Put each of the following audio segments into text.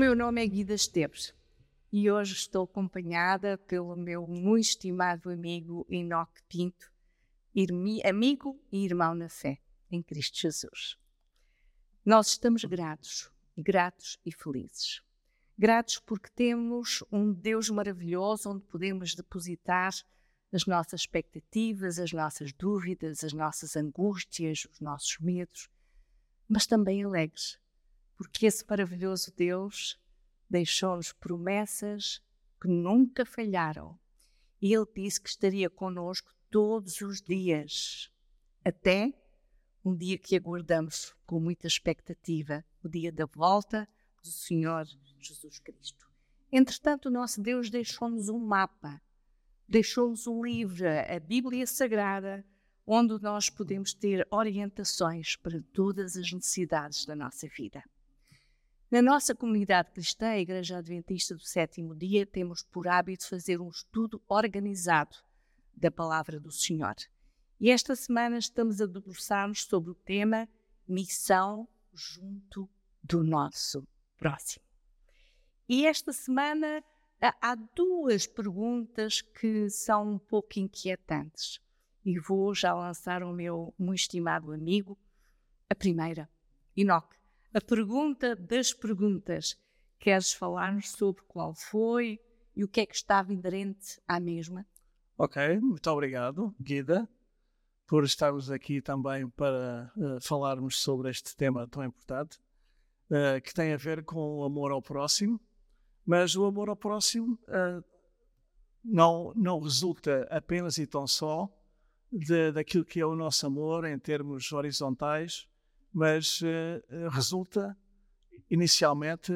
meu nome é Guida Esteves e hoje estou acompanhada pelo meu muito estimado amigo Enoque Pinto, amigo e irmão na fé em Cristo Jesus. Nós estamos gratos, gratos e felizes. Gratos porque temos um Deus maravilhoso onde podemos depositar as nossas expectativas, as nossas dúvidas, as nossas angústias, os nossos medos, mas também alegres, porque esse maravilhoso Deus deixou-nos promessas que nunca falharam. E Ele disse que estaria conosco todos os dias, até um dia que aguardamos com muita expectativa, o dia da volta do Senhor Jesus Cristo. Entretanto, o nosso Deus deixou-nos um mapa, deixou-nos um livro, a Bíblia Sagrada, onde nós podemos ter orientações para todas as necessidades da nossa vida. Na nossa comunidade cristã, a Igreja Adventista do Sétimo Dia, temos por hábito fazer um estudo organizado da Palavra do Senhor. E esta semana estamos a debruçar-nos sobre o tema Missão junto do nosso próximo. E esta semana há duas perguntas que são um pouco inquietantes. E vou já lançar o meu muito estimado amigo. A primeira, Enoque a pergunta das perguntas. Queres falar-nos sobre qual foi e o que é que estava inerente à mesma? Ok, muito obrigado, Guida, por estarmos aqui também para uh, falarmos sobre este tema tão importante, uh, que tem a ver com o amor ao próximo, mas o amor ao próximo uh, não, não resulta apenas e tão só de, daquilo que é o nosso amor em termos horizontais, mas uh, resulta inicialmente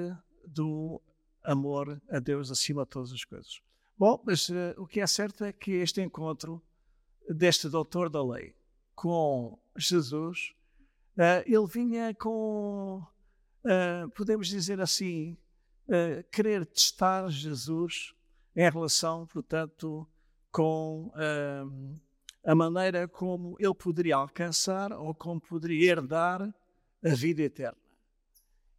do amor a Deus acima de todas as coisas. Bom, mas uh, o que é certo é que este encontro deste doutor da lei com Jesus, uh, ele vinha com, podemos dizer assim, querer testar Jesus em relação, portanto, com a maneira como ele poderia alcançar ou como poderia herdar a vida eterna.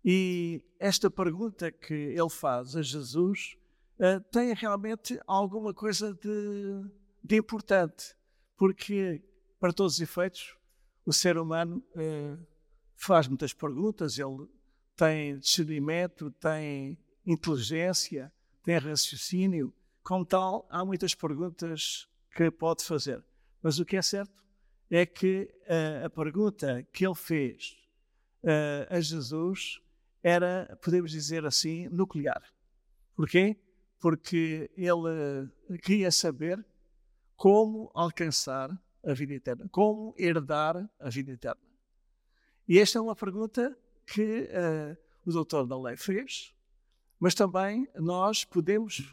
E esta pergunta que ele faz a Jesus uh, tem realmente alguma coisa de, de, importante, porque, para todos os efeitos, o ser humano uh, faz muitas perguntas, ele tem discernimento, tem inteligência, tem raciocínio. Como tal, há muitas perguntas que pode fazer. Mas o que é certo é que uh, a pergunta que ele fez uh, a Jesus era, podemos dizer assim, nuclear. Porquê? Porque ele uh, queria saber como alcançar a vida eterna, como herdar a vida eterna. E esta é uma pergunta que o doutor da lei fez, mas também nós podemos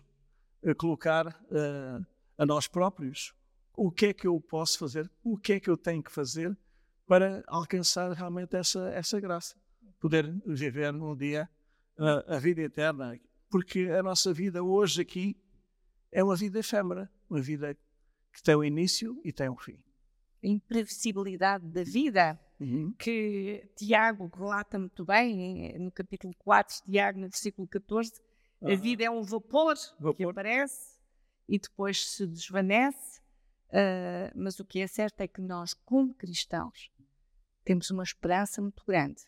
colocar a nós próprios o que é que eu posso fazer, o que é que eu tenho que fazer para alcançar realmente essa, essa graça. Poder viver um dia a, a vida eterna. Porque a nossa vida hoje aqui é uma vida efêmera, uma vida que tem um início e tem um fim. A imprevisibilidade da vida, uhum. que Tiago relata muito bem, no capítulo 4, Tiago, no versículo 14, a vida é um vapor, vapor, que aparece e depois se desvanece Uh, mas o que é certo é que nós, como cristãos, temos uma esperança muito grande.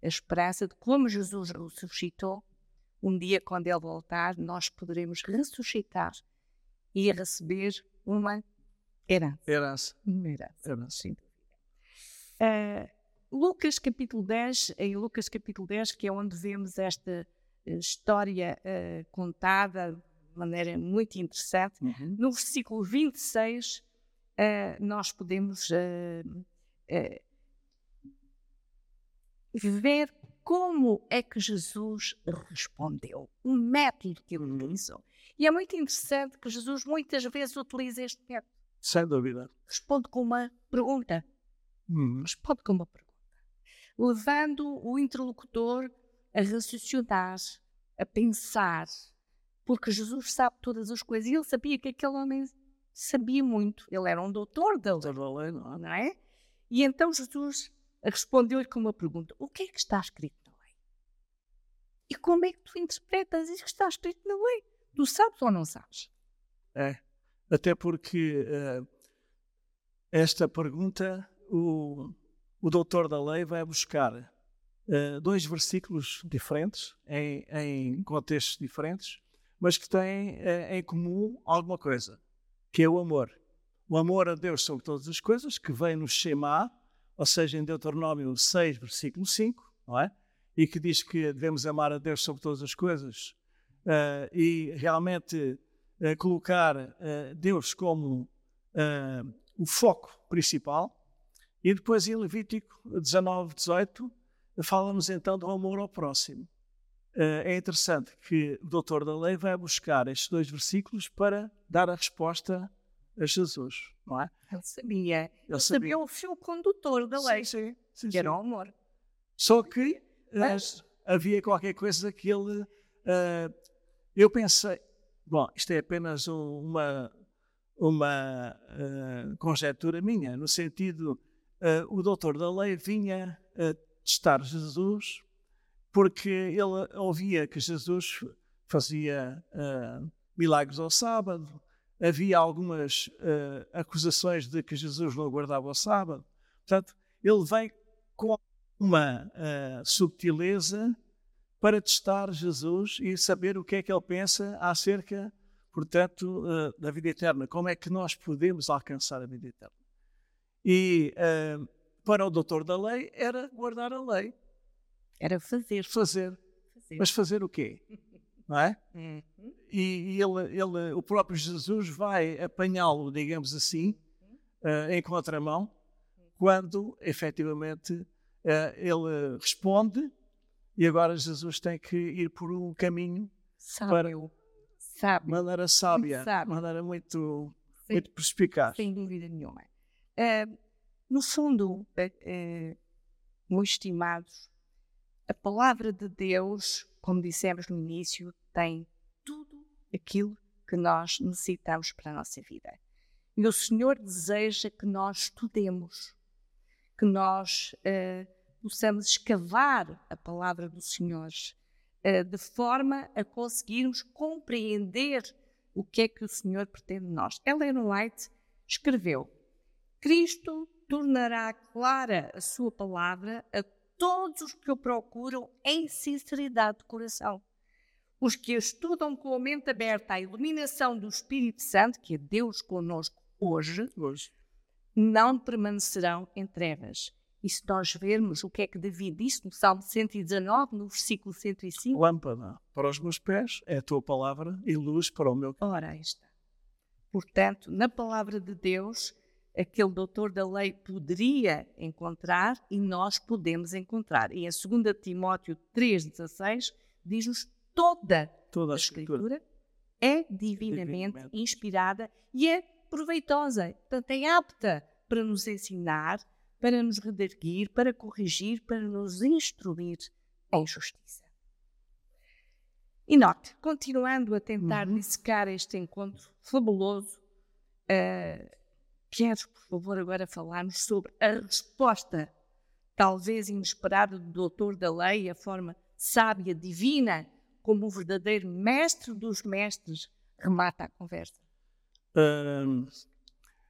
A esperança de como Jesus ressuscitou, um dia, quando Ele voltar, nós poderemos ressuscitar e receber uma herança. Herança. Uma herança. herança. Sim. Uh, Lucas capítulo 10, em Lucas capítulo 10, que é onde vemos esta história uh, contada maneira muito interessante. Uhum. No versículo 26, uh, eh, nós podemos uh, uh, ver como é que Jesus respondeu, o método que ele utilizou. E é muito interessante que Jesus muitas vezes utiliza este método. Sem dúvida. Responde com uma pergunta. Uhum. Responde com uma pergunta. Levando o interlocutor a raciocinar, a pensar, porque Jesus sabe todas as coisas e ele sabia que aquele homem sabia muito. Ele era um doutor da lei, não é? E então Jesus respondeu-lhe com uma pergunta: O que é que está escrito na lei? E como é que tu interpretas isso que está escrito na lei? Tu sabes ou não sabes? É. Até porque uh, esta pergunta o, o doutor da lei vai buscar uh, dois versículos diferentes, em, em, contextos diferentes, mas que têm uh, em comum alguma coisa, que é o amor. O amor a Deus sobre todas as coisas, que vem no Shema, ou seja, em Deuteronômio 6, versículo 5, não é? E que diz que devemos amar a Deus sobre todas as coisas uh, e realmente uh, colocar uh, Deus como o foco principal. E depois em Levítico 19, 18, fala-nos então do amor ao próximo. É interessante que o doutor da lei vai buscar estes dois versículos para dar a resposta a Jesus, não é? Ele sabia. Ele, Ele sabia. sabia o fio condutor da lei, sim, sim, que era o amor. Só que uh, havia qualquer coisa que ele. Uh, eu pensei, bom, isto é apenas um, uma, uma uh, conjectura minha, no sentido, o doutor da lei vinha testar Jesus porque ele ouvia que Jesus fazia milagres ao sábado, havia algumas uh, acusações de que Jesus não guardava o sábado. Portanto, ele vem com uma uh, subtileza para testar Jesus e saber o que é que ele pensa acerca, portanto, uh, da vida eterna. Como é que nós podemos alcançar a vida eterna? E para o doutor da lei era guardar a lei. Era fazer. Fazer. fazer. Mas fazer o quê? não é? Uhum. E, ele, ele, o próprio Jesus vai apanhá-lo, digamos assim, uh, em contramão, quando efetivamente uh, ele responde e agora Jesus tem que ir por um caminho Sábio. para Sábio. maneira sábia, de maneira muito, Sem, muito perspicaz. Sem dúvida nenhuma. Uh, no fundo, meus estimados, a palavra de Deus como dissemos no início, tem tudo aquilo que nós necessitamos para a nossa vida. E o Senhor deseja que nós estudemos, que nós uh, possamos escavar a palavra do Senhor, uh, de forma a conseguirmos compreender o que é que o Senhor pretende de nós. Ellen White escreveu: Cristo tornará clara a sua palavra a todos os que o procuram em sinceridade de coração. Os que estudam com a mente aberta à iluminação do Espírito Santo, que é Deus conosco hoje, hoje. não permanecerão em trevas. E se nós vermos o que é que David disse no Salmo 119, no versículo 105... Lâmpada para os meus pés é a tua palavra e luz para o meu... Ora, está. Portanto, na palavra de Deus aquele doutor da lei poderia encontrar e nós podemos encontrar. E em 2 Timóteo 3,16 diz-nos toda, toda a, a escritura, escritura é divinamente, divinamente inspirada e é proveitosa, portanto é apta para nos ensinar, para nos redarguir, para corrigir, para nos instruir em justiça. E note, continuando a tentar uhum. dissecar este encontro fabuloso, uh, Quero, por favor, agora falarmos sobre a resposta, talvez inesperada, do doutor da lei, a forma sábia, divina, como o verdadeiro mestre dos mestres remata a conversa.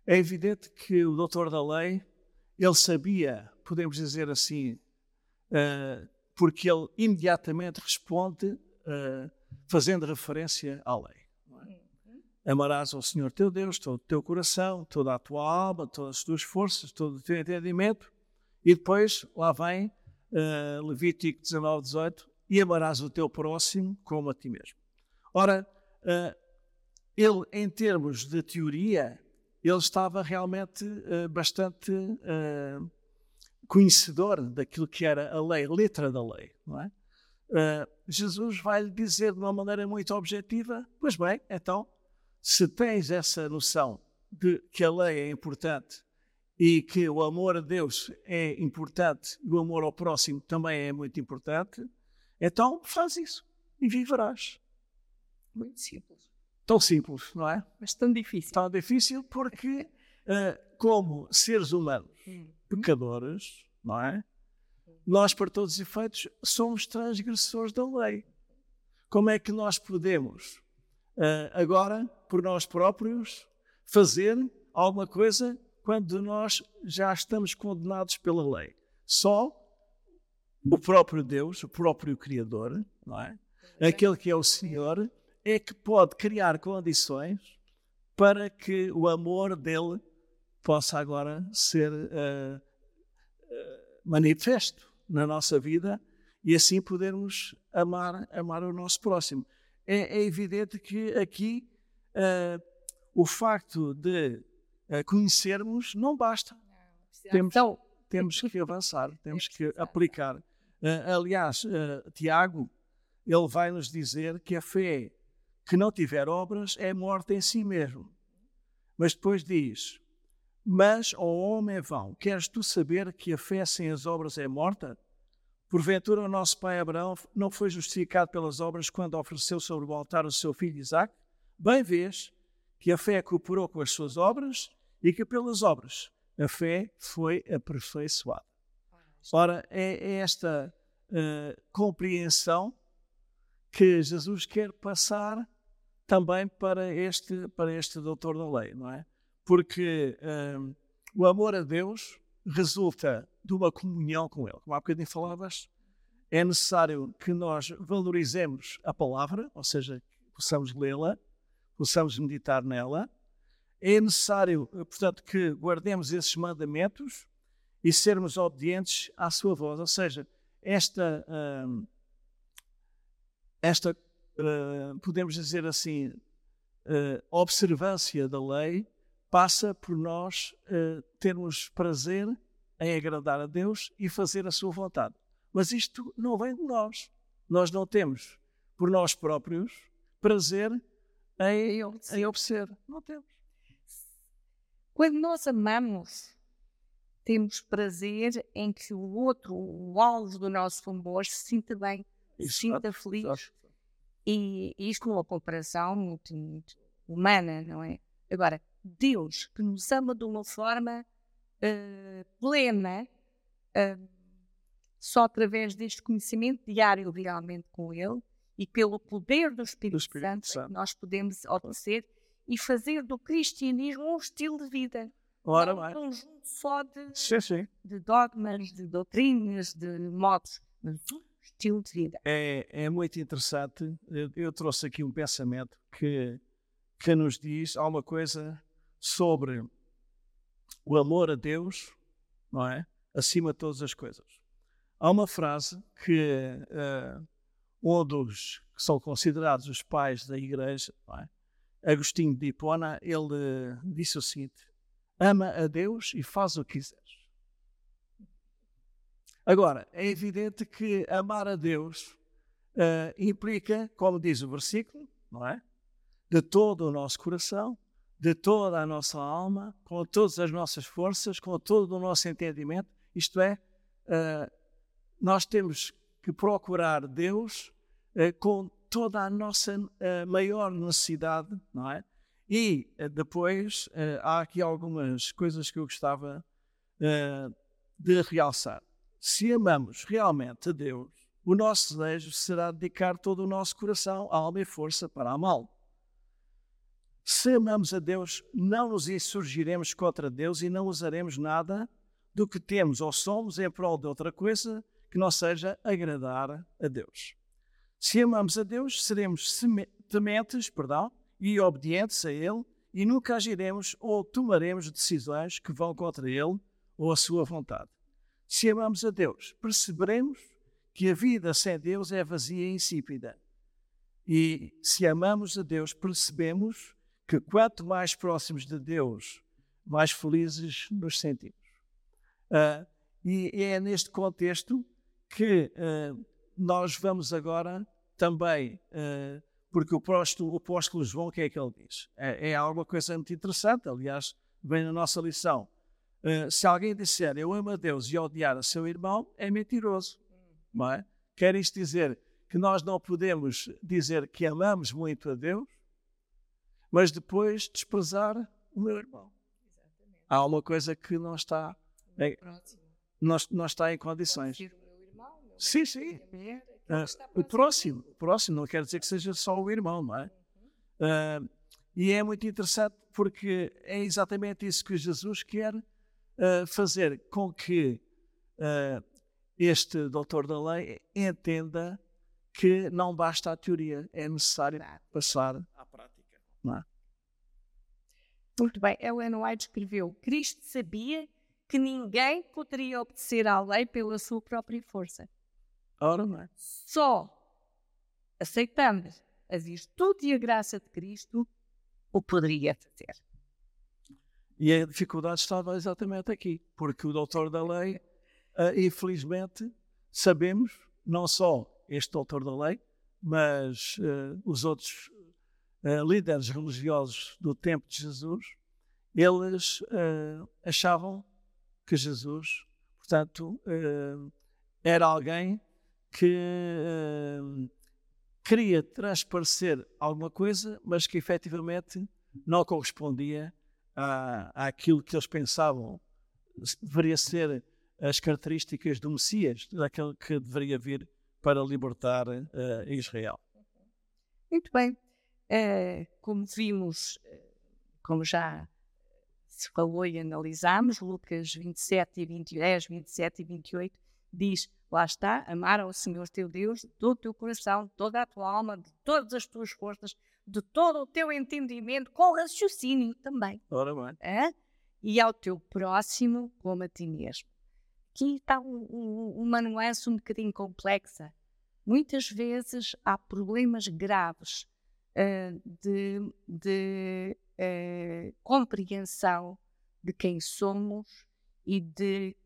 É evidente que o doutor da lei, ele sabia, podemos dizer assim, uh, porque ele imediatamente responde uh, fazendo referência à lei. Amarás ao Senhor teu Deus todo o teu coração, toda a tua alma, todas as tuas forças, todo o teu entendimento. E depois lá vem uh, Levítico 19, 18: e amarás o teu próximo como a ti mesmo. Ora, uh, ele, em termos de teoria, ele estava realmente uh, bastante conhecedor daquilo que era a lei, letra da lei, não é? Jesus vai lhe dizer de uma maneira muito objetiva: Pois bem, então se tens essa noção de que a lei é importante e que o amor a Deus é importante e o amor ao próximo também é muito importante, então faz isso e viverás. Muito simples. Tão simples, não é? Mas tão difícil. Tão difícil porque, uh, como seres humanos hum. pecadores, não é? nós, para todos os efeitos, somos transgressores da lei. Como é que nós podemos, agora, por nós próprios, fazer alguma coisa quando nós já estamos condenados pela lei? Só o próprio Deus, o próprio Criador, não é? Aquele que é o Senhor, é que pode criar condições para que o amor dele possa agora ser uh, uh, manifesto na nossa vida e assim podermos amar, amar o nosso próximo. É, é evidente que aqui uh, o facto de uh, conhecermos não basta. Temos, então, temos que avançar, temos que aplicar. Uh, aliás, Tiago, ele vai nos dizer que a fé que não tiver obras é morta em si mesmo. Mas depois diz: Mas ao homem é vão, queres tu saber que a fé sem as obras é morta? Porventura, o nosso pai Abraão não foi justificado pelas obras quando ofereceu sobre o altar o seu filho Isaac? Bem vês que a fé cooperou com as suas obras e que pelas obras a fé foi aperfeiçoada. Ora, é, é esta uh, compreensão que Jesus quer passar também para este, para este doutor da lei, não é? Porque uh, o amor a Deus resulta de uma comunhão com Ele. Como há bocadinho falavas, é necessário que nós valorizemos a palavra, ou seja, possamos lê-la, possamos meditar nela. É necessário, portanto, que guardemos esses mandamentos e sermos obedientes à sua voz. Ou seja, esta, uh, esta uh, podemos dizer assim, uh, observância da lei passa por nós termos prazer em agradar a Deus e fazer a sua vontade. Mas isto não vem de nós. Nós não temos, por nós próprios, prazer em, em obedecer. Não temos. Quando nós amamos, temos prazer em que o outro, o alvo do nosso amor, se sinta bem, se sinta feliz. Exato. E isto numa comparação muito, muito humana, não é? Agora, Deus que nos ama de uma forma uh, plena, uh, só através deste conhecimento diário realmente com Ele e pelo poder do Espírito, do Espírito Santo, Santo. nós podemos obedecer e fazer do cristianismo um estilo de vida. Ora, não um conjunto só de, sim, sim. de dogmas, de doutrinas, de modos, mas um estilo de vida. É, é muito interessante. Eu, eu trouxe aqui um pensamento que, que nos diz alguma coisa sobre o amor a Deus, não é? Acima de todas as coisas. Há uma frase que uh, um dos que são considerados os pais da igreja, é? Agostinho de Hipona, ele disse o seguinte: ama a Deus e faz o que quiseres. Agora, é evidente que amar a Deus uh, implica, como diz o versículo, não é? De todo o nosso coração, de toda a nossa alma, com todas as nossas forças, com todo o nosso entendimento. Isto é, uh, nós temos que procurar Deus uh, com toda a nossa uh, maior necessidade, não é? E depois há aqui algumas coisas que eu gostava de realçar. Se amamos realmente a Deus, o nosso desejo será dedicar todo o nosso coração, alma e força para amá-lo. Se amamos a Deus, não nos insurgiremos contra Deus e não usaremos nada do que temos ou somos em prol de outra coisa que não seja agradar a Deus. Se amamos a Deus, seremos tementes perdão, e obedientes a Ele e nunca agiremos ou tomaremos decisões que vão contra Ele ou a sua vontade. Se amamos a Deus, perceberemos que a vida sem Deus é vazia e insípida. E se amamos a Deus, percebemos que quanto mais próximos de Deus, mais felizes nos sentimos. Uh, e é neste contexto que uh, nós vamos agora também, uh, porque o apóstolo, o apóstolo João, o que é que ele diz? É, é alguma coisa muito interessante, aliás, vem na nossa lição. se alguém disser eu amo a Deus e odiar a seu irmão, é mentiroso. Não é? Quer isto dizer que nós não podemos dizer que amamos muito a Deus mas depois desprezar o meu irmão. Exatamente. Há uma coisa que não está, é, não, não está em condições. Sim, sim. Uh, o próximo, o próximo, não quer dizer que seja só o irmão, não é? Uh, e é muito interessante porque é exatamente isso que Jesus quer uh, fazer com que este doutor da lei entenda que não basta a teoria, é necessário passar à prática. É? Muito bem, Ellen White escreveu: Cristo sabia que ninguém poderia obedecer à lei pela sua própria força. Ora, não é? Só aceitando a virtude e a graça de Cristo o poderia fazer. E a dificuldade estava exatamente aqui, porque o doutor da lei, uh, infelizmente, sabemos, não só este doutor da lei, mas uh, os outros uh, líderes religiosos do tempo de Jesus, eles achavam que Jesus, portanto, era alguém que queria transparecer alguma coisa, mas que efetivamente não correspondia à, àquilo que eles pensavam deveria ser as características do Messias, daquele que deveria vir para libertar uh, Israel. Muito bem. Uh, como vimos, eh, como já se falou e analisámos, Lucas 27 e 20, 10, 27 e 28 diz Lá está, amar ao Senhor teu Deus de todo o teu coração, de toda a tua alma, de todas as tuas forças, de todo o teu entendimento, com raciocínio também. Ora bem. É? E ao teu próximo como a ti mesmo. Aqui está um, um, uma nuance um bocadinho complexa. Muitas vezes há problemas graves uh, de, de uh, compreensão de quem somos e de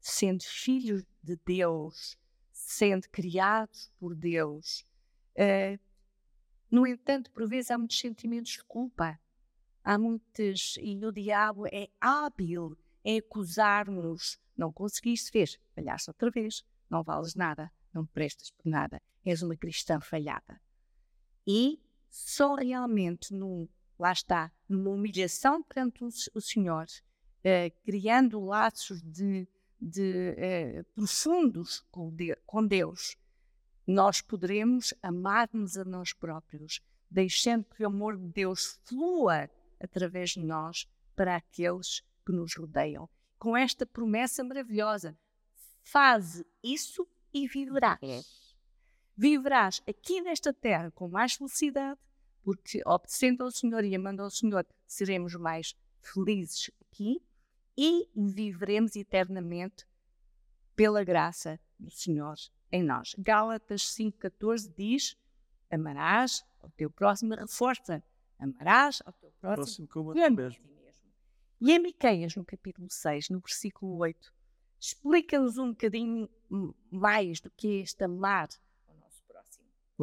sendo filhos de Deus, sendo criados por Deus. Uh, no entanto, por vezes há muitos sentimentos de culpa. Há muitos. E o diabo é hábil em acusar-nos. Não conseguiste, fez. Falhaste outra vez. Não vales nada. Não prestas por nada. És uma cristã falhada. E só realmente. Lá está, numa humilhação perante o Senhor, uh, criando laços de de, eh, profundos com, de, com Deus, nós poderemos amar-nos a nós próprios, deixando que o amor de Deus flua através de nós para aqueles que nos rodeiam. Com esta promessa maravilhosa, faz isso e viverás. Viverás aqui nesta terra com mais felicidade, porque obedecendo ao Senhor e amando ao Senhor, seremos mais felizes aqui e viveremos eternamente pela graça do Senhor em nós. Gálatas 5,14 diz: Amarás ao teu próximo, reforça, amarás ao teu próximo, próximo como a ti mesmo. E em Miqueias, no capítulo 6, no versículo 8, explica-nos um bocadinho mais do que é este amar.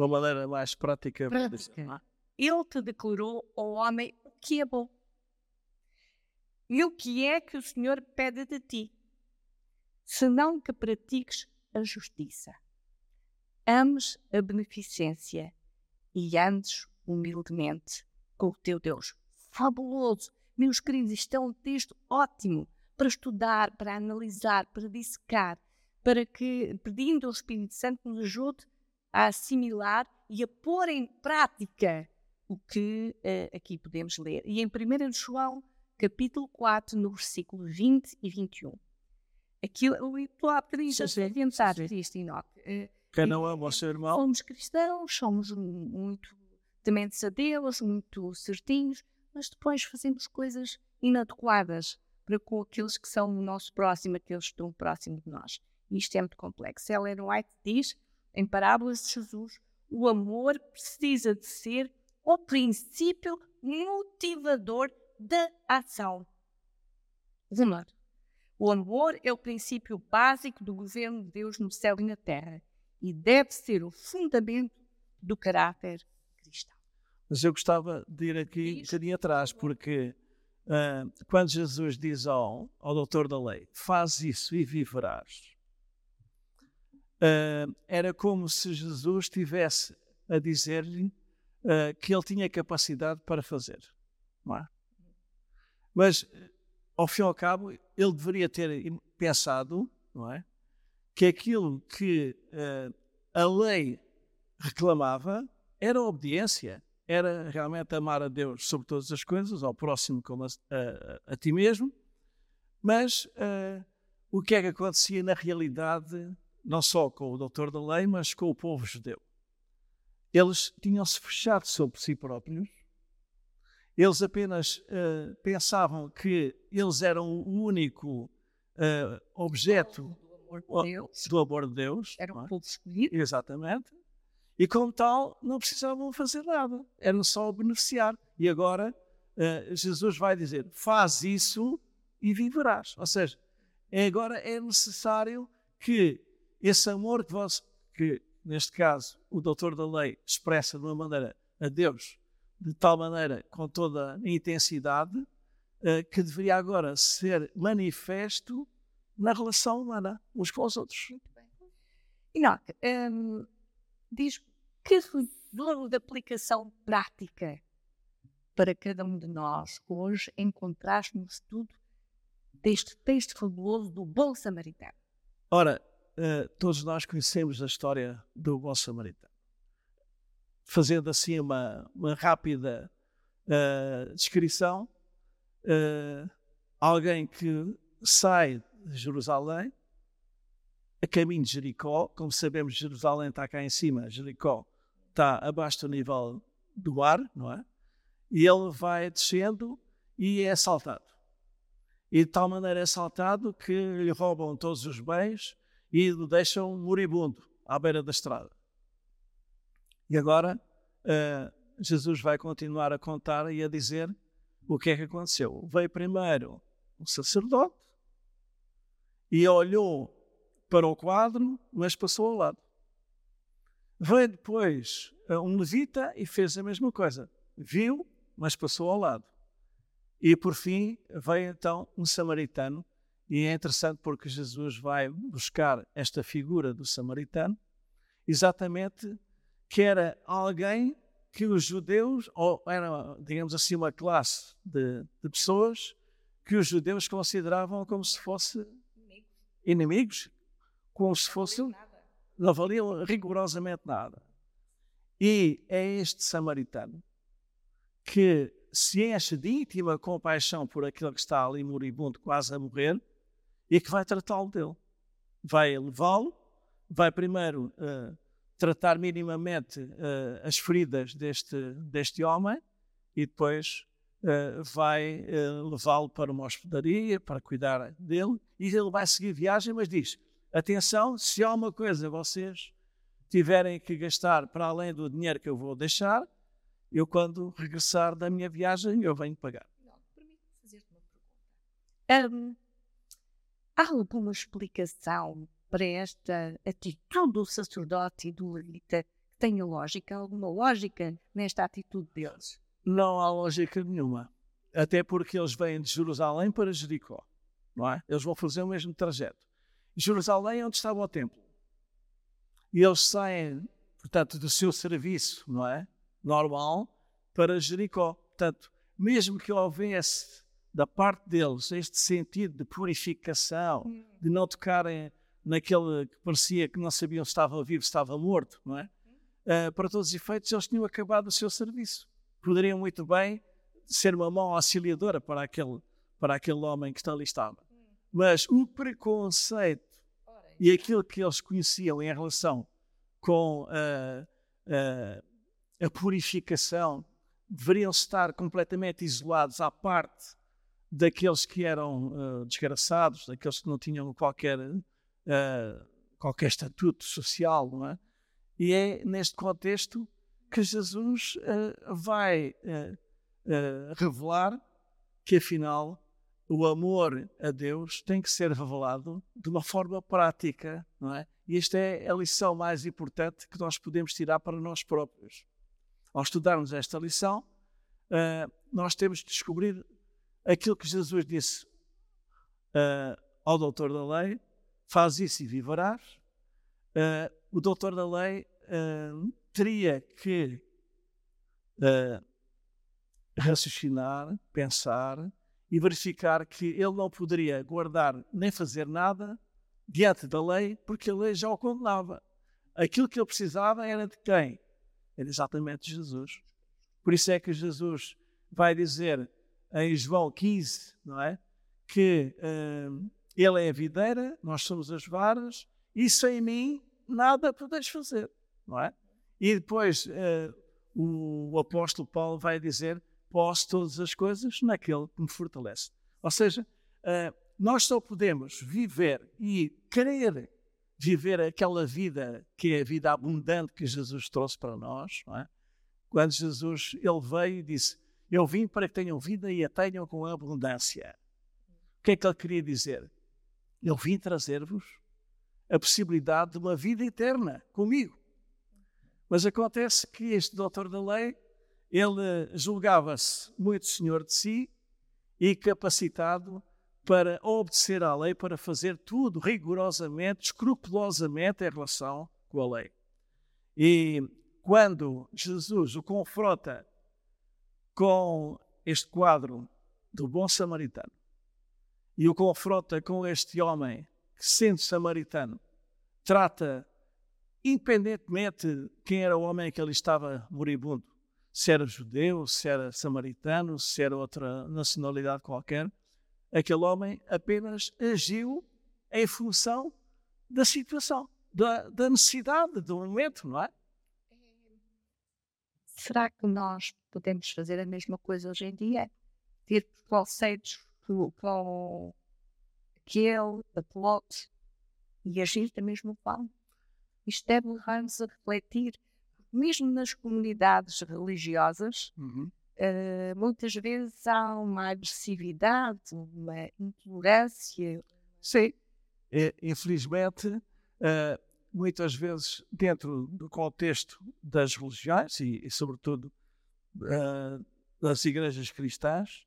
Uma maneira mais prática. prática. É? Ele te declarou ao homem o que é bom e o que é que o Senhor pede de ti? Senão que pratiques a justiça, ames a beneficência e andes humildemente com o teu Deus. Fabuloso! Meus queridos, isto é um texto ótimo para estudar, para analisar, para dissecar, para que, pedindo ao Espírito Santo, nos ajude a assimilar e a pôr em prática o que uh, aqui podemos ler. E em 1 João capítulo 4, no versículo 20 e 21. Aquilo, eu estou a pedir já a pensar isto, Enoque. Eh, Quem não ama o seu irmão? Somos cristãos, somos muito tementes a Deus, muito certinhos, mas depois fazemos coisas inadequadas para com aqueles que são o nosso próximo, aqueles que estão próximo de nós. Isto é muito complexo. Ellen White diz, em Parábolas de Jesus, o amor precisa de ser o princípio motivador da ação. Vamos O amor é o princípio básico do governo de Deus no céu e na terra e deve ser o fundamento do caráter cristão. Mas eu gostava de ir aqui um bocadinho atrás, porque uh, quando Jesus diz ao, ao doutor da lei, faz isso e viverás, uh, era como se Jesus estivesse a dizer-lhe uh, que ele tinha capacidade para fazer. É? Mas, ao fim e ao cabo, ele deveria ter pensado, é? que aquilo que uh, a lei reclamava era obediência, era realmente amar a Deus sobre todas as coisas, ao próximo como a, a, a ti mesmo, mas o que é que acontecia na realidade, não só com o doutor da lei, mas com o povo judeu? Eles tinham-se fechado sobre si próprios, eles apenas uh, pensavam que eles eram o único uh, objeto do amor de Deus. Do amor de Deus Era um é? povo escolhido. Exatamente. E como tal, não precisavam fazer nada, eram só beneficiar. E agora uh, Jesus vai dizer: faz isso e viverás. Ou seja, é agora é necessário que esse amor que, vos, que neste caso o doutor da lei expressa de uma maneira a Deus, de tal maneira, com toda a intensidade, uh, que deveria agora ser manifesto na relação humana, uns com os outros. Muito bem. Enoque, um, diz que valor de aplicação prática para cada um de nós hoje encontraste no estudo deste texto fabuloso do Bom Samaritano? Ora, uh, todos nós conhecemos a história do Bom Samaritano fazendo assim uma, uma rápida uh, descrição, uh, alguém que sai de Jerusalém, a caminho de Jericó, como sabemos, Jerusalém está cá em cima, Jericó está abaixo do nível do mar, não é? E ele vai descendo e é assaltado. E de tal maneira é assaltado que lhe roubam todos os bens e o deixam moribundo à beira da estrada. E agora uh, Jesus vai continuar a contar e a dizer o que é que aconteceu. Veio primeiro o sacerdote e olhou para o quadro, mas passou ao lado. Veio depois uh, um levita e fez a mesma coisa. Viu, mas passou ao lado. E por fim veio então um samaritano. E é interessante porque Jesus vai buscar esta figura do samaritano exatamente que era alguém que os judeus, ou era, digamos assim, uma classe de, de pessoas que os judeus consideravam como se fossem inimigos, como se fossem. Não valiam rigorosamente nada. E é este samaritano que se enche de íntima compaixão por aquele que está ali moribundo, quase a morrer, e que vai tratá-lo dele. Vai levá-lo, vai primeiro uh, tratar minimamente uh, as feridas deste, deste homem e depois uh, vai uh, levá-lo para uma hospedaria para cuidar dele e ele vai seguir viagem, mas diz: atenção, se há uma coisa vocês tiverem que gastar para além do dinheiro que eu vou deixar, eu quando regressar da minha viagem eu venho pagar. Não, permite-me fazer-te uma pergunta. Um, há alguma explicação para esta atitude do sacerdote e do levita que tenha lógica? Alguma lógica nesta atitude deles? Não há lógica nenhuma. Até porque eles vêm de Jerusalém para Jericó. Não é? Eles vão fazer o mesmo trajeto. Jerusalém é onde estava o templo. E eles saem, portanto, do seu serviço, não é? Normal, para Jericó. Portanto, mesmo que houvesse da parte deles este sentido de purificação, hum. de não tocarem naquele que parecia que não sabiam se estava vivo, se estava morto, não é? Uh, para todos os efeitos, eles tinham acabado o seu serviço. Poderiam muito bem ser uma mão auxiliadora para aquele, para aquele homem que ali estava. Mas o preconceito e aquilo que eles conheciam em relação com uh, uh, a purificação deveriam estar completamente isolados à parte daqueles que eram uh, desgraçados, daqueles que não tinham qualquer uh, qualquer estatuto social, não é? E é neste contexto que Jesus uh, vai revelar que, afinal, o amor a Deus tem que ser revelado de uma forma prática, não é? E esta é a lição mais importante que nós podemos tirar para nós próprios. Ao estudarmos esta lição, nós temos de descobrir aquilo que Jesus disse ao doutor da lei, faz isso e viverás. Uh, o doutor da lei uh, teria que uh, raciocinar, pensar e verificar que ele não poderia guardar nem fazer nada diante da lei, porque a lei já o condenava. Aquilo que ele precisava era de quem? Era exatamente de Jesus. Por isso é que Jesus vai dizer em João 15, não é? Que uh, ele é a videira, nós somos as varas, e sem mim nada podes fazer, não é? E depois uh, o, o apóstolo Paulo vai dizer: Posso todas as coisas naquele que me fortalece. Ou seja, uh, nós só podemos viver e querer viver aquela vida que é a vida abundante que Jesus trouxe para nós, não é? Quando Jesus ele veio e disse: Eu vim para que tenham vida e a tenham com abundância. O que é que ele queria dizer? Eu vim trazer-vos a possibilidade de uma vida eterna comigo. Mas acontece que este doutor da lei, ele julgava-se muito senhor de si e capacitado para obedecer à lei, para fazer tudo rigorosamente, escrupulosamente em relação com a lei. E quando Jesus o confronta com este quadro do bom samaritano e o confronta com este homem que, sendo samaritano, trata independentemente quem era o homem que ali estava moribundo, se era judeu, se era samaritano, se era outra nacionalidade qualquer, aquele homem apenas agiu em função da situação, da, da necessidade do momento, não é? Será que nós podemos fazer a mesma coisa hoje em dia? Ter preconceitos com aquele, a e agir da mesma forma? Isto deve levar-nos a refletir, mesmo nas comunidades religiosas, uhum. uh, muitas vezes há uma agressividade, uma intolerância. Sim, é, infelizmente, uh, muitas vezes dentro do contexto das religiões e, e sobretudo, uh, das igrejas cristãs,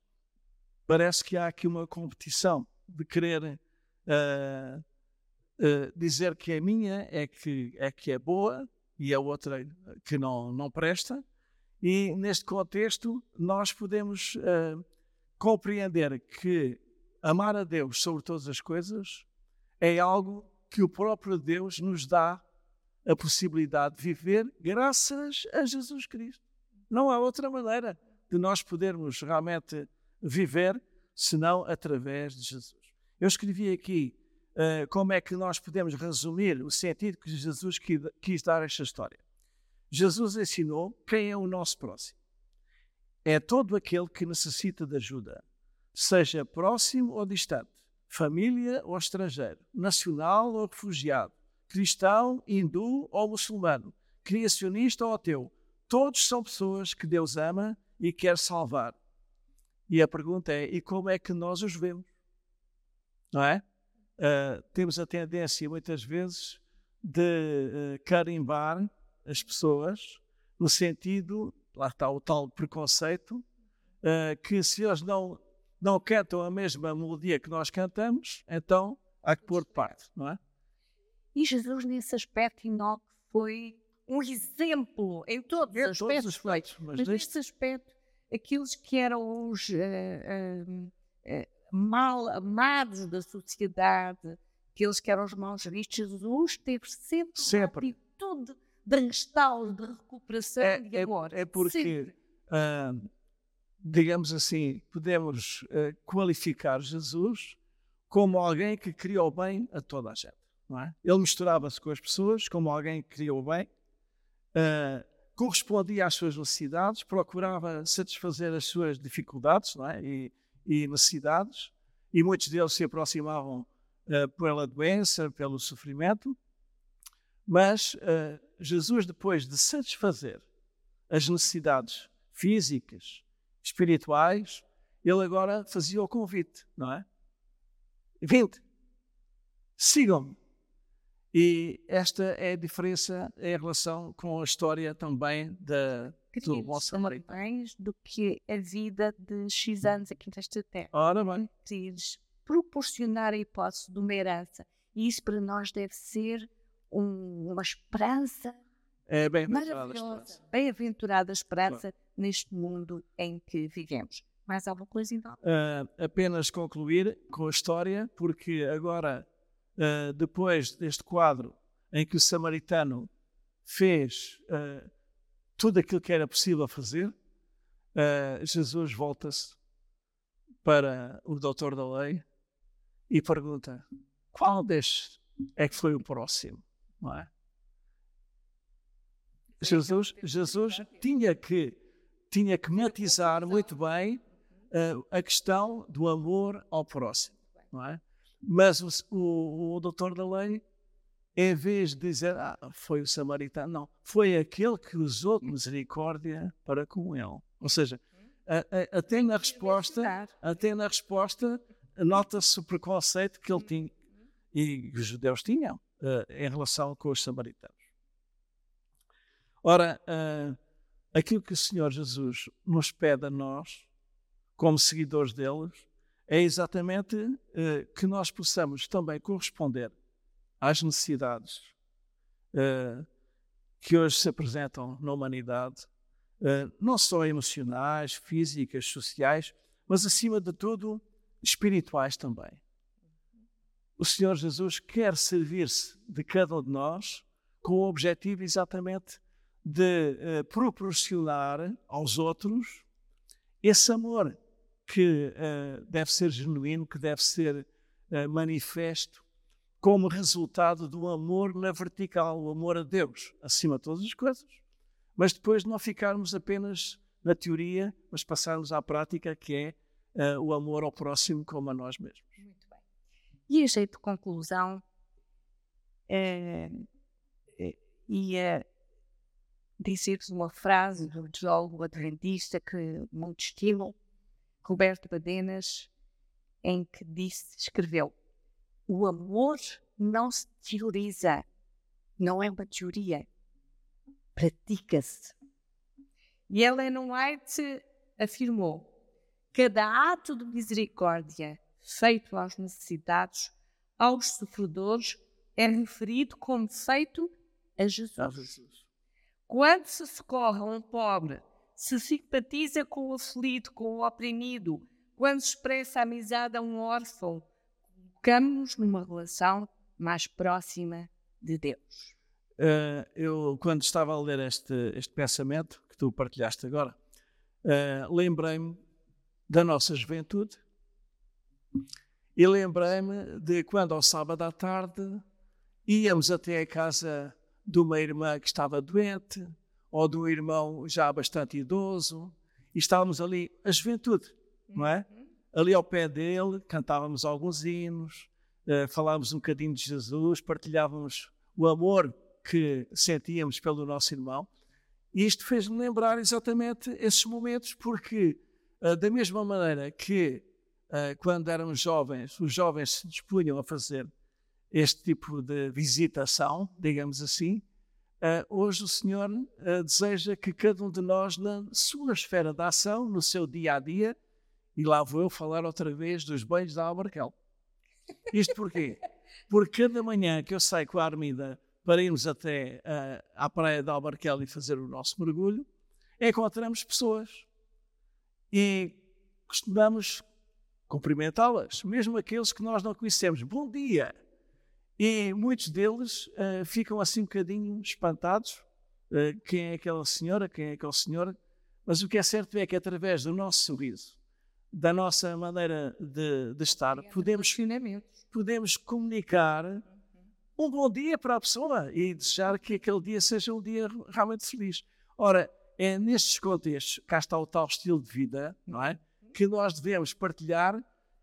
parece que há aqui uma competição de querer uh, uh, dizer que a minha é que é, que é boa e a outra que não, não presta. E neste contexto, nós podemos compreender que amar a Deus sobre todas as coisas é algo que o próprio Deus nos dá a possibilidade de viver graças a Jesus Cristo. Não há outra maneira de nós podermos realmente viver senão através de Jesus. Eu escrevi aqui uh, como é que nós podemos resumir o sentido que Jesus quis, dar a esta história. Jesus ensinou quem é o nosso próximo. É todo aquele que necessita de ajuda, seja próximo ou distante família ou estrangeiro, nacional ou refugiado, cristão, hindu ou muçulmano, criacionista ou ateu. Todos são pessoas que Deus ama e quer salvar. E a pergunta é: e como é que nós os vemos? Não é? Uh, temos a tendência, muitas vezes, de uh, carimbar as pessoas no sentido, lá está o tal preconceito, uh, que se eles não não cantam a mesma melodia que nós cantamos, então há que pôr de parte, não é? E Jesus, nesse aspecto, Enoque foi um exemplo em todos, os aspectos, os aspectos. Mas, mas neste aspecto, aqueles que eram os uh, uh, uh, mal amados da sociedade, aqueles que eram os maus vistos, Jesus teve sempre, sempre. uma atitude de restauro, de recuperação é, de amor. É, é porque digamos assim, podemos uh, qualificar Jesus como alguém que criou bem a toda a gente. Não é? Ele misturava-se com as pessoas como alguém que criou bem, uh, correspondia às suas necessidades, procurava satisfazer as suas dificuldades não é? e, e necessidades, e muitos deles se aproximavam uh, pela doença, pelo sofrimento. Mas Jesus, depois de satisfazer as necessidades físicas, espirituais, ele agora fazia o convite, não é? Vinte, sigam-me. E esta é a diferença em relação com a história também da, do bom samaritano. mais do que a vida de X anos aqui nesta terra. Ora bem. Preciso proporcionar a hipótese de uma herança. E isso para nós deve ser um, uma esperança é bem-aventurada esperança. Bem-aventurada esperança claro. Neste mundo em que vivemos. Mais alguma coisa, então? Uh, apenas concluir com a história, porque agora uh, depois deste quadro em que o samaritano fez uh, tudo aquilo que era possível fazer, Jesus volta-se para o doutor da lei e pergunta: qual destes é que foi o próximo? Não é? Jesus, Jesus tinha que tinha que matizar muito bem uh, a questão do amor ao próximo, não é? Mas o, o, o doutor da lei, em vez de dizer, ah, foi o samaritano, não, foi aquele que usou de misericórdia para com ele. Ou seja, até na resposta, até na resposta, nota-se o preconceito que ele tinha e os judeus tinham uh, em relação com os samaritanos. Ora, uh, aquilo que o Senhor Jesus nos pede a nós, como seguidores deles, é exatamente uh, que nós possamos também corresponder às necessidades uh, que hoje se apresentam na humanidade, uh, não só emocionais, físicas, sociais, mas acima de tudo espirituais também. O Senhor Jesus quer servir-se de cada um de nós com o objetivo exatamente de uh, proporcionar aos outros esse amor que uh, deve ser genuíno, que deve ser uh, manifesto como resultado do amor na vertical, o amor a Deus, acima de todas as coisas. Mas depois de não ficarmos apenas na teoria, mas passarmos à prática, que é o amor ao próximo como a nós mesmos. Muito bem. E a jeito de conclusão, é, e dizer-vos uma frase do teólogo adventista que muito estimo, Roberto Badenas, em que disse, escreveu: O amor não se teoriza, não é uma teoria, pratica-se. E Ellen White afirmou: cada ato de misericórdia feito aos necessitados, aos sofredores, é referido como feito a Jesus. Quando se socorre a um pobre, se simpatiza com o aflito, com o oprimido, quando expressa amizade a um órfão, colocamos-nos numa relação mais próxima de Deus. Uh, eu, quando estava a ler este, este pensamento que tu partilhaste agora, uh, lembrei-me da nossa juventude e lembrei-me de quando, ao sábado à tarde, íamos até a casa de uma irmã que estava doente, ou de um irmão já bastante idoso, e estávamos ali, a juventude, não é? Uhum. Ali ao pé dele, cantávamos alguns hinos, uh, falávamos um bocadinho de Jesus, partilhávamos o amor que sentíamos pelo nosso irmão. E isto fez-me lembrar exatamente esses momentos, porque, uh, da mesma maneira que uh, quando éramos jovens, os jovens se dispunham a fazer este tipo de visitação, digamos assim, uh, hoje o Senhor uh, deseja que cada um de nós, na sua esfera de ação, no seu dia a dia, e lá vou eu falar outra vez dos banhos da Albarquel. Isto porquê? Porque cada manhã que eu saio com a Armida para irmos até uh, à praia da Albarquel e fazer o nosso mergulho, encontramos pessoas e costumamos cumprimentá-las, mesmo aqueles que nós não conhecemos. Bom dia! E muitos deles uh, ficam assim um bocadinho espantados. Uh, quem é aquela senhora, quem é aquele senhor? Mas o que é certo é que através do nosso sorriso, da nossa maneira de, de estar, podemos, podemos comunicar um bom dia para a pessoa e desejar que aquele dia seja um dia realmente feliz. Ora, é nestes contextos, cá está o tal estilo de vida, não é? Que nós devemos partilhar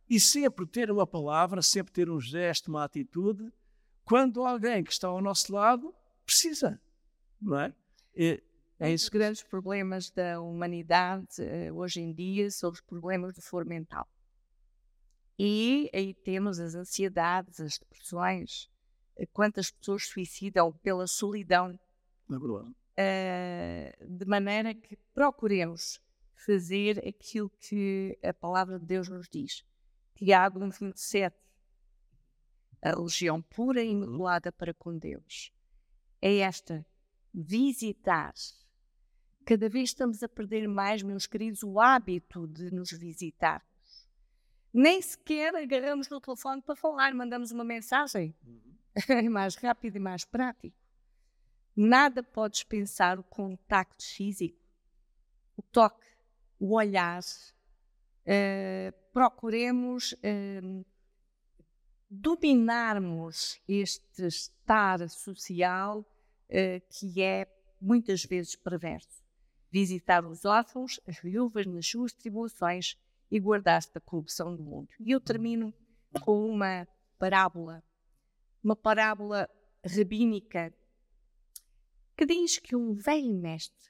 e sempre ter uma palavra, sempre ter um gesto, uma atitude quando alguém que está ao nosso lado precisa, não é? é, é Os grandes problemas da humanidade uh, hoje em dia são os problemas de foro mental. E aí temos as ansiedades, as depressões, uh, quantas pessoas suicidam pela solidão. É verdade. Uh, de maneira que procuremos fazer aquilo que a palavra de Deus nos diz. Tiago 27, a legião pura e imaculada para com Deus. É esta, visitar. Cada vez estamos a perder mais, meus queridos, o hábito de nos visitar. Nem sequer agarramos no telefone para falar, mandamos uma mensagem. É mais rápido e mais prático. Nada pode dispensar o contacto físico, o toque, o olhar. Uh, procuremos uh, dominarmos este estar social uh, que é muitas vezes perverso. Visitar os órfãos, as viúvas nas suas tribulações e guardar-se da corrupção do mundo. E eu termino com uma parábola, uma parábola rabínica que diz que um velho mestre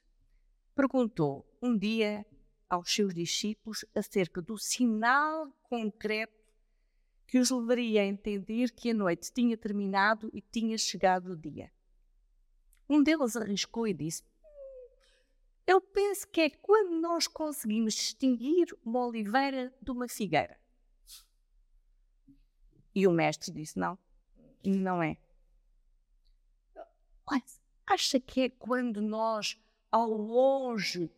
perguntou um dia aos seus discípulos acerca do sinal concreto que os levaria a entender que a noite tinha terminado e tinha chegado o dia. Um deles arriscou e disse: Eu penso que é quando nós conseguimos distinguir uma oliveira de uma figueira. E o mestre disse: Não, não é. Mas acha que é quando nós, ao longe,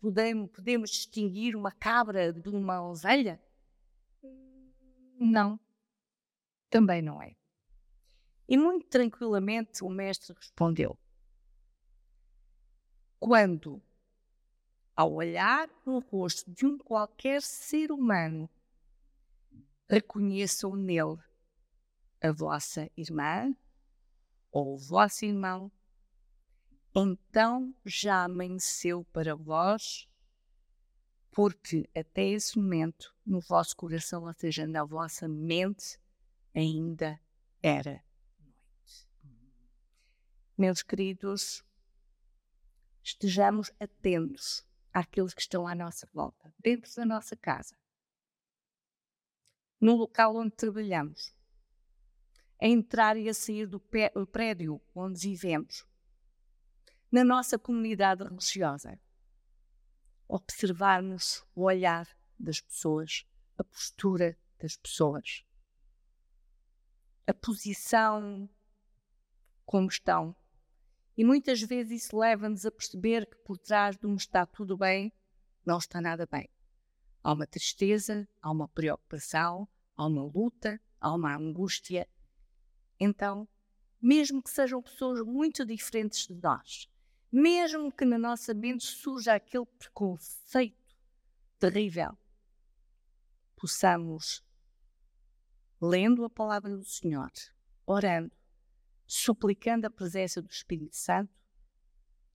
podemos, podemos distinguir uma cabra de uma ovelha? Não, também não é. E muito tranquilamente o mestre respondeu: quando, ao olhar no rosto de um qualquer ser humano, reconheçam nele a vossa irmã ou o vosso irmão, então já amanheceu para vós, porque até esse momento, no vosso coração, ou seja, na vossa mente, ainda era noite. Meus queridos, estejamos atentos àqueles que estão à nossa volta, dentro da nossa casa, no local onde trabalhamos, a entrar e a sair do prédio onde vivemos, na nossa comunidade religiosa. Observarmos o olhar das pessoas, a postura das pessoas, a posição como estão e muitas vezes isso leva-nos a perceber que por trás de um está tudo bem, não está nada bem. Há uma tristeza, há uma preocupação, há uma luta, há uma angústia. Então, mesmo que sejam pessoas muito diferentes de nós, mesmo que na nossa mente surja aquele preconceito terrível, possamos, lendo a palavra do Senhor, orando, suplicando a presença do Espírito Santo,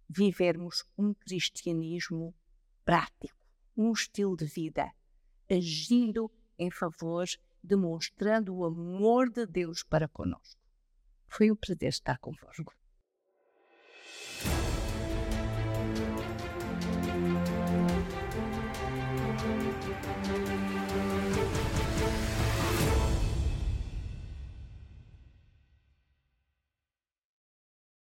vivermos um cristianismo prático, um estilo de vida, agindo em favor, demonstrando o amor de Deus para conosco. Foi um prazer estar convosco.